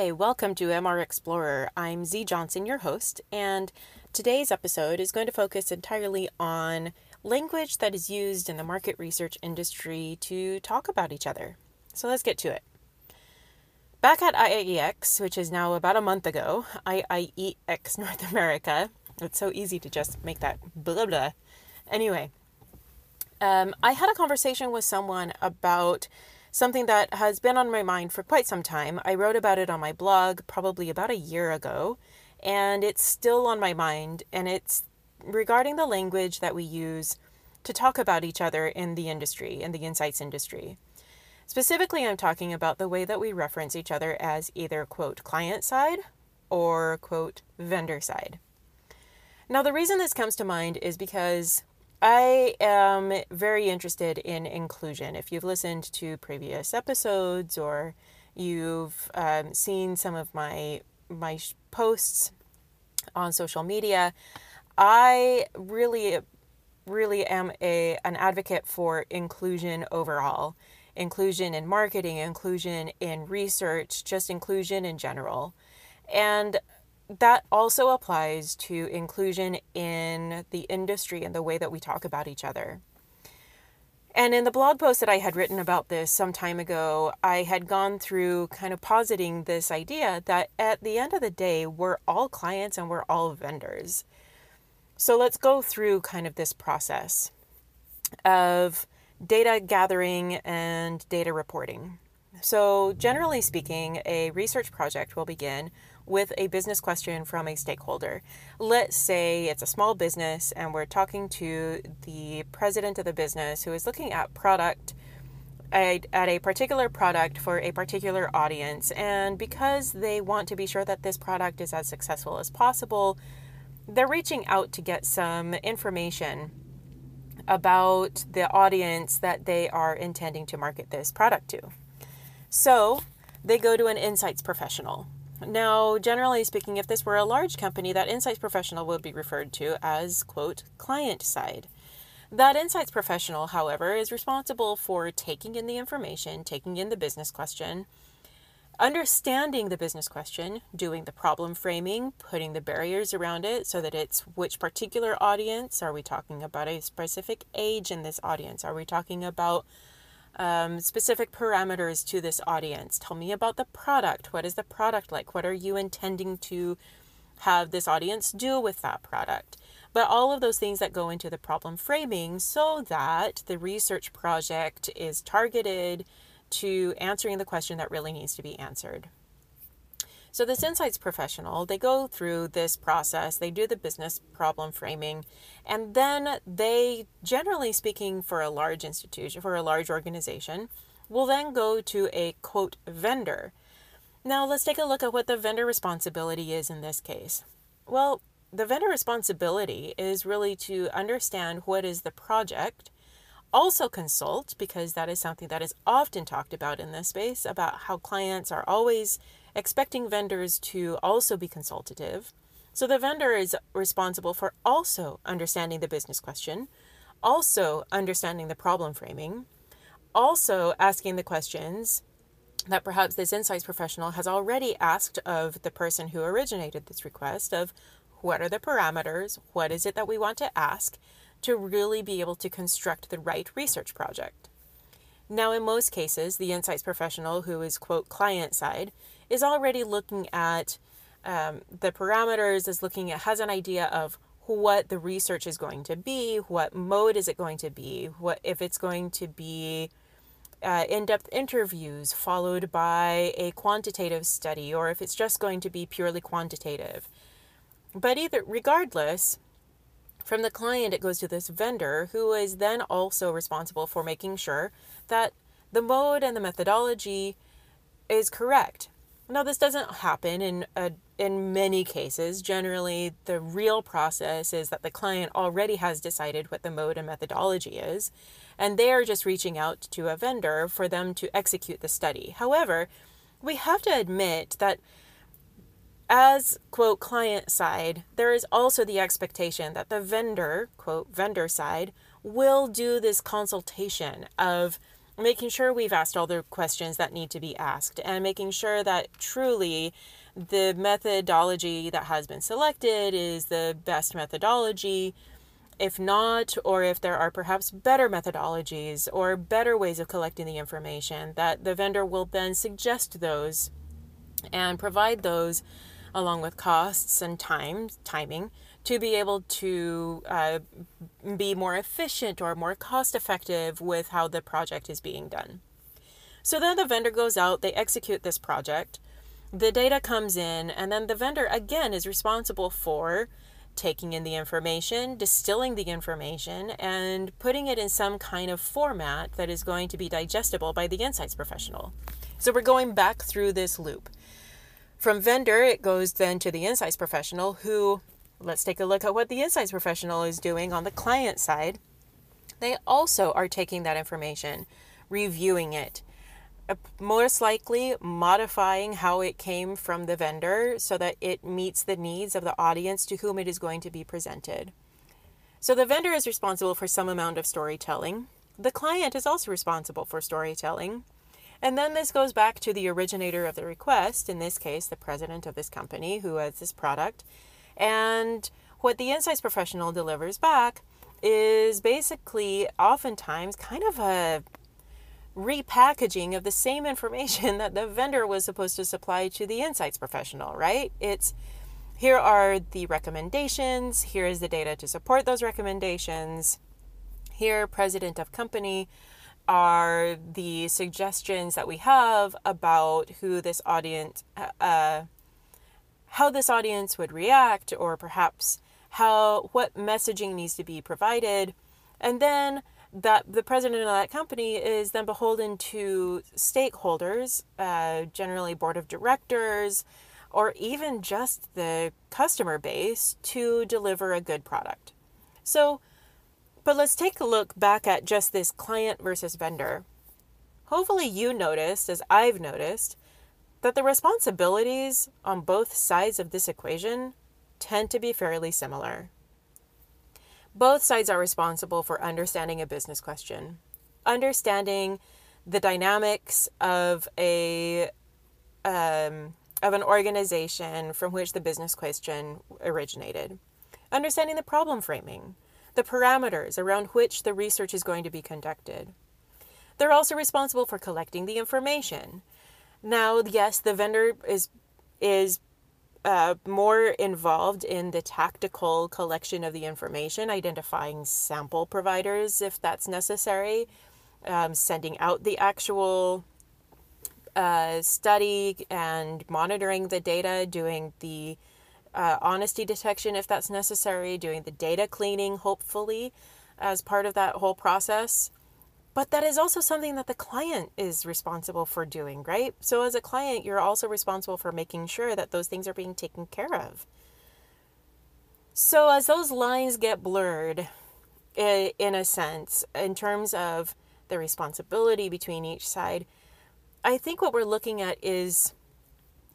Hi, welcome to MR Explorer. I'm Z Johnson, your host, and today's episode is going to focus entirely on language that is used in the market research industry to talk about each other. So let's get to it. Back at IIEX, which is now about a month ago, IIEX North America, it's so easy to just make that blah blah. Anyway, um, I had a conversation with someone about something that has been on my mind for quite some time. I wrote about it on my blog probably about a year ago, and it's still on my mind. And it's regarding the language that we use to talk about each other in the industry, in the insights industry. Specifically, I'm talking about the way that we reference each other as either, quote, client side or, quote, vendor side. Now, the reason this comes to mind is because I am very interested in inclusion. If you've listened to previous episodes or you've um, seen some of my my posts on social media, I really, really am a an advocate for inclusion overall. Inclusion in marketing, inclusion in research, just inclusion in general. And that also applies to inclusion in the industry and the way that we talk about each other. And in the blog post that I had written about this some time ago, I had gone through kind of positing this idea that at the end of the day, we're all clients and we're all vendors. So let's go through kind of this process of data gathering and data reporting. So, generally speaking, a research project will begin with a business question from a stakeholder. Let's say it's a small business and we're talking to the president of the business who is looking at product at a particular product for a particular audience and because they want to be sure that this product is as successful as possible, they're reaching out to get some information about the audience that they are intending to market this product to. So, they go to an insights professional now, generally speaking, if this were a large company, that insights professional would be referred to as, quote, client side. That insights professional, however, is responsible for taking in the information, taking in the business question, understanding the business question, doing the problem framing, putting the barriers around it so that it's which particular audience. Are we talking about a specific age in this audience? Are we talking about um, specific parameters to this audience. Tell me about the product. What is the product like? What are you intending to have this audience do with that product? But all of those things that go into the problem framing so that the research project is targeted to answering the question that really needs to be answered. So, this insights professional, they go through this process, they do the business problem framing, and then they, generally speaking, for a large institution, for a large organization, will then go to a quote vendor. Now, let's take a look at what the vendor responsibility is in this case. Well, the vendor responsibility is really to understand what is the project, also consult, because that is something that is often talked about in this space about how clients are always expecting vendors to also be consultative. So the vendor is responsible for also understanding the business question, also understanding the problem framing, also asking the questions that perhaps this insights professional has already asked of the person who originated this request of what are the parameters, what is it that we want to ask to really be able to construct the right research project. Now, in most cases, the insights professional who is, quote, client side is already looking at um, the parameters, is looking at, has an idea of what the research is going to be, what mode is it going to be, what if it's going to be uh, in-depth interviews followed by a quantitative study, or if it's just going to be purely quantitative. But either, regardless, from the client, it goes to this vendor who is then also responsible for making sure that the mode and the methodology is correct. Now, this doesn't happen in a, in many cases. Generally, the real process is that the client already has decided what the mode and methodology is, and they are just reaching out to a vendor for them to execute the study. However, we have to admit that as quote client side, there is also the expectation that the vendor, quote vendor side, will do this consultation of making sure we've asked all the questions that need to be asked and making sure that truly the methodology that has been selected is the best methodology. If not, or if there are perhaps better methodologies or better ways of collecting the information, that the vendor will then suggest those and provide those along with costs and time timing to be able to uh, be more efficient or more cost effective with how the project is being done. So then the vendor goes out, they execute this project, the data comes in, and then the vendor again is responsible for taking in the information, distilling the information, and putting it in some kind of format that is going to be digestible by the insights professional. So we're going back through this loop. From vendor, it goes then to the insights professional who let's take a look at what the insights professional is doing on the client side. They also are taking that information, reviewing it, uh, most likely modifying how it came from the vendor so that it meets the needs of the audience to whom it is going to be presented. So the vendor is responsible for some amount of storytelling. The client is also responsible for storytelling. And then this goes back to the originator of the request, in this case, the president of this company who has this product, and what the insights professional delivers back is basically oftentimes kind of a repackaging of the same information that the vendor was supposed to supply to the insights professional, right? It's here are the recommendations, here is the data to support those recommendations. Here, president of company, are the suggestions that we have about who this audience uh, how this audience would react or perhaps how what messaging needs to be provided. And then that the president of that company is then beholden to stakeholders uh, generally board of directors or even just the customer base to deliver a good product. So but let's take a look back at just this client versus vendor. Hopefully you noticed as i've noticed that the responsibilities on both sides of this equation tend to be fairly similar. Both sides are responsible for understanding a business question, understanding the dynamics of a um, of an organization from which the business question originated, understanding the problem framing, the parameters around which the research is going to be conducted. They're also responsible for collecting the information, now, yes, the vendor is is uh, more involved in the tactical collection of the information, identifying sample providers if that's necessary, um, sending out the actual uh, study and monitoring the data, doing the uh, honesty detection if that's necessary, doing the data cleaning, hopefully, as part of that whole process. But that is also something that the client is responsible for doing, right? So, as a client, you're also responsible for making sure that those things are being taken care of. So, as those lines get blurred, in a sense, in terms of the responsibility between each side, I think what we're looking at is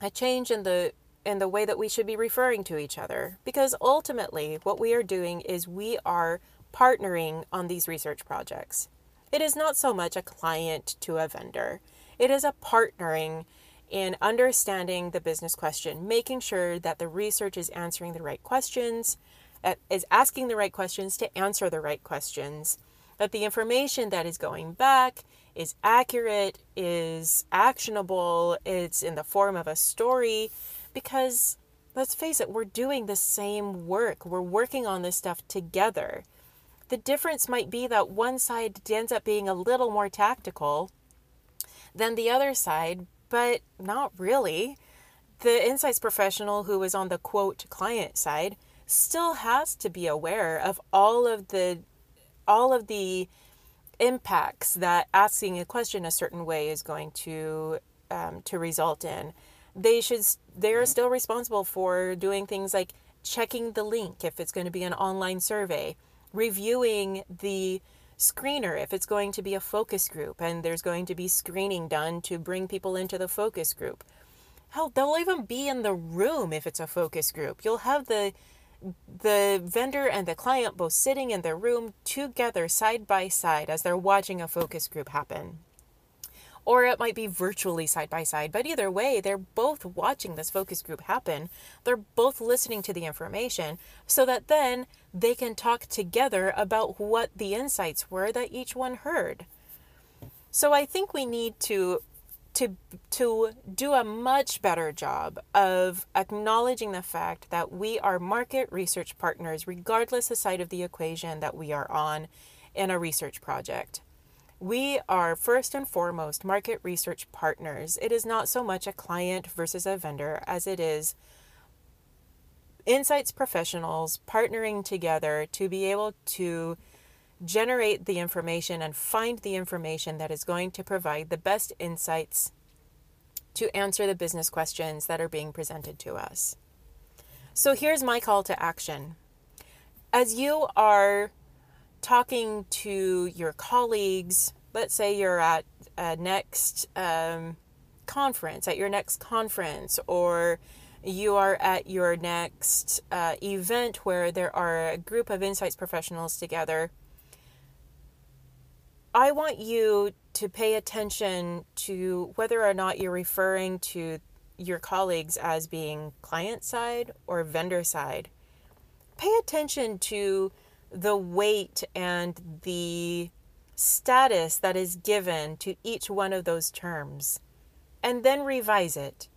a change in the in the way that we should be referring to each other because ultimately what we are doing is we are partnering on these research projects. It is not so much a client to a vendor, it is a partnering in understanding the business question, making sure that the research is answering the right questions, uh, is asking the right questions to answer the right questions, that the information that is going back is accurate, is actionable, it's in the form of a story, because let's face it, we're doing the same work. We're working on this stuff together. The difference might be that one side ends up being a little more tactical than the other side, but not really. The insights professional who is on the quote client side still has to be aware of all of the all of the impacts that asking a question a certain way is going to um, to result in. They should they're still responsible for doing things like checking the link if it's going to be an online survey reviewing the screener if it's going to be a focus group and there's going to be screening done to bring people into the focus group. Hell, they'll even be in the room if it's a focus group. You'll have the the vendor and the client both sitting in the room together side by side as they're watching a focus group happen. or it might be virtually side by side. But either way, they're both watching this focus group happen. They're both listening to the information so that then they can talk together about what the insights were that each one heard. So I think we need to to to do a much better job of acknowledging the fact that we are market research partners regardless the side of the equation that we are on in a research project. We are first and foremost market research partners. It is not so much a client versus a vendor as it is insights professionals partnering together to be able to generate the information and find the information that is going to provide the best insights to answer the business questions that are being presented to us. So here's my call to action. As you are talking to your colleagues, let's say you're at a next um, conference, at your next conference, or you are at your next uh, event where there are a group of insights professionals together. I want you to pay attention to whether or not you're referring to your colleagues as being client side or vendor side. Pay attention to the weight and the status that is given to each one of those terms, and then revise it.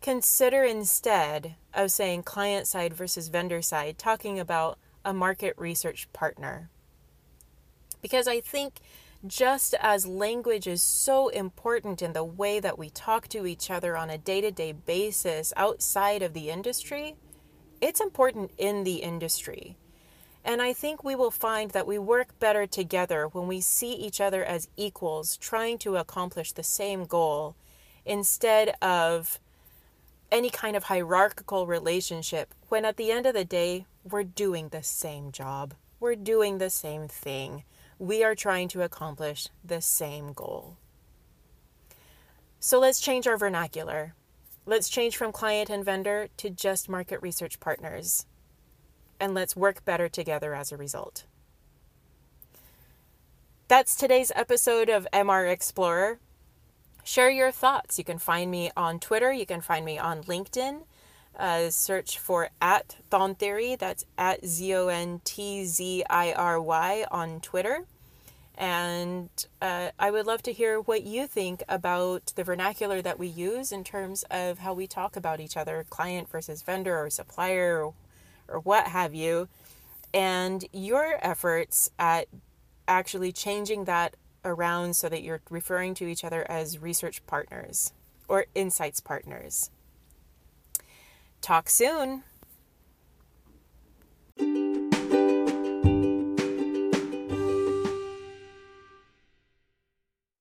Consider instead of saying client side versus vendor side, talking about a market research partner. Because I think just as language is so important in the way that we talk to each other on a day to day basis outside of the industry, it's important in the industry. And I think we will find that we work better together when we see each other as equals trying to accomplish the same goal instead of any kind of hierarchical relationship when at the end of the day, we're doing the same job. We're doing the same thing. We are trying to accomplish the same goal. So let's change our vernacular. Let's change from client and vendor to just market research partners and let's work better together as a result. That's today's episode of MR Explorer. Share your thoughts. You can find me on Twitter, you can find me on LinkedIn. Uh, search for at Zontziry. That's at Z O N T Z I R Y on Twitter. And uh, I would love to hear what you think about the vernacular that we use in terms of how we talk about each other client versus vendor or supplier or or what have you, and your efforts at actually changing that around so that you're referring to each other as research partners or insights partners. Talk soon.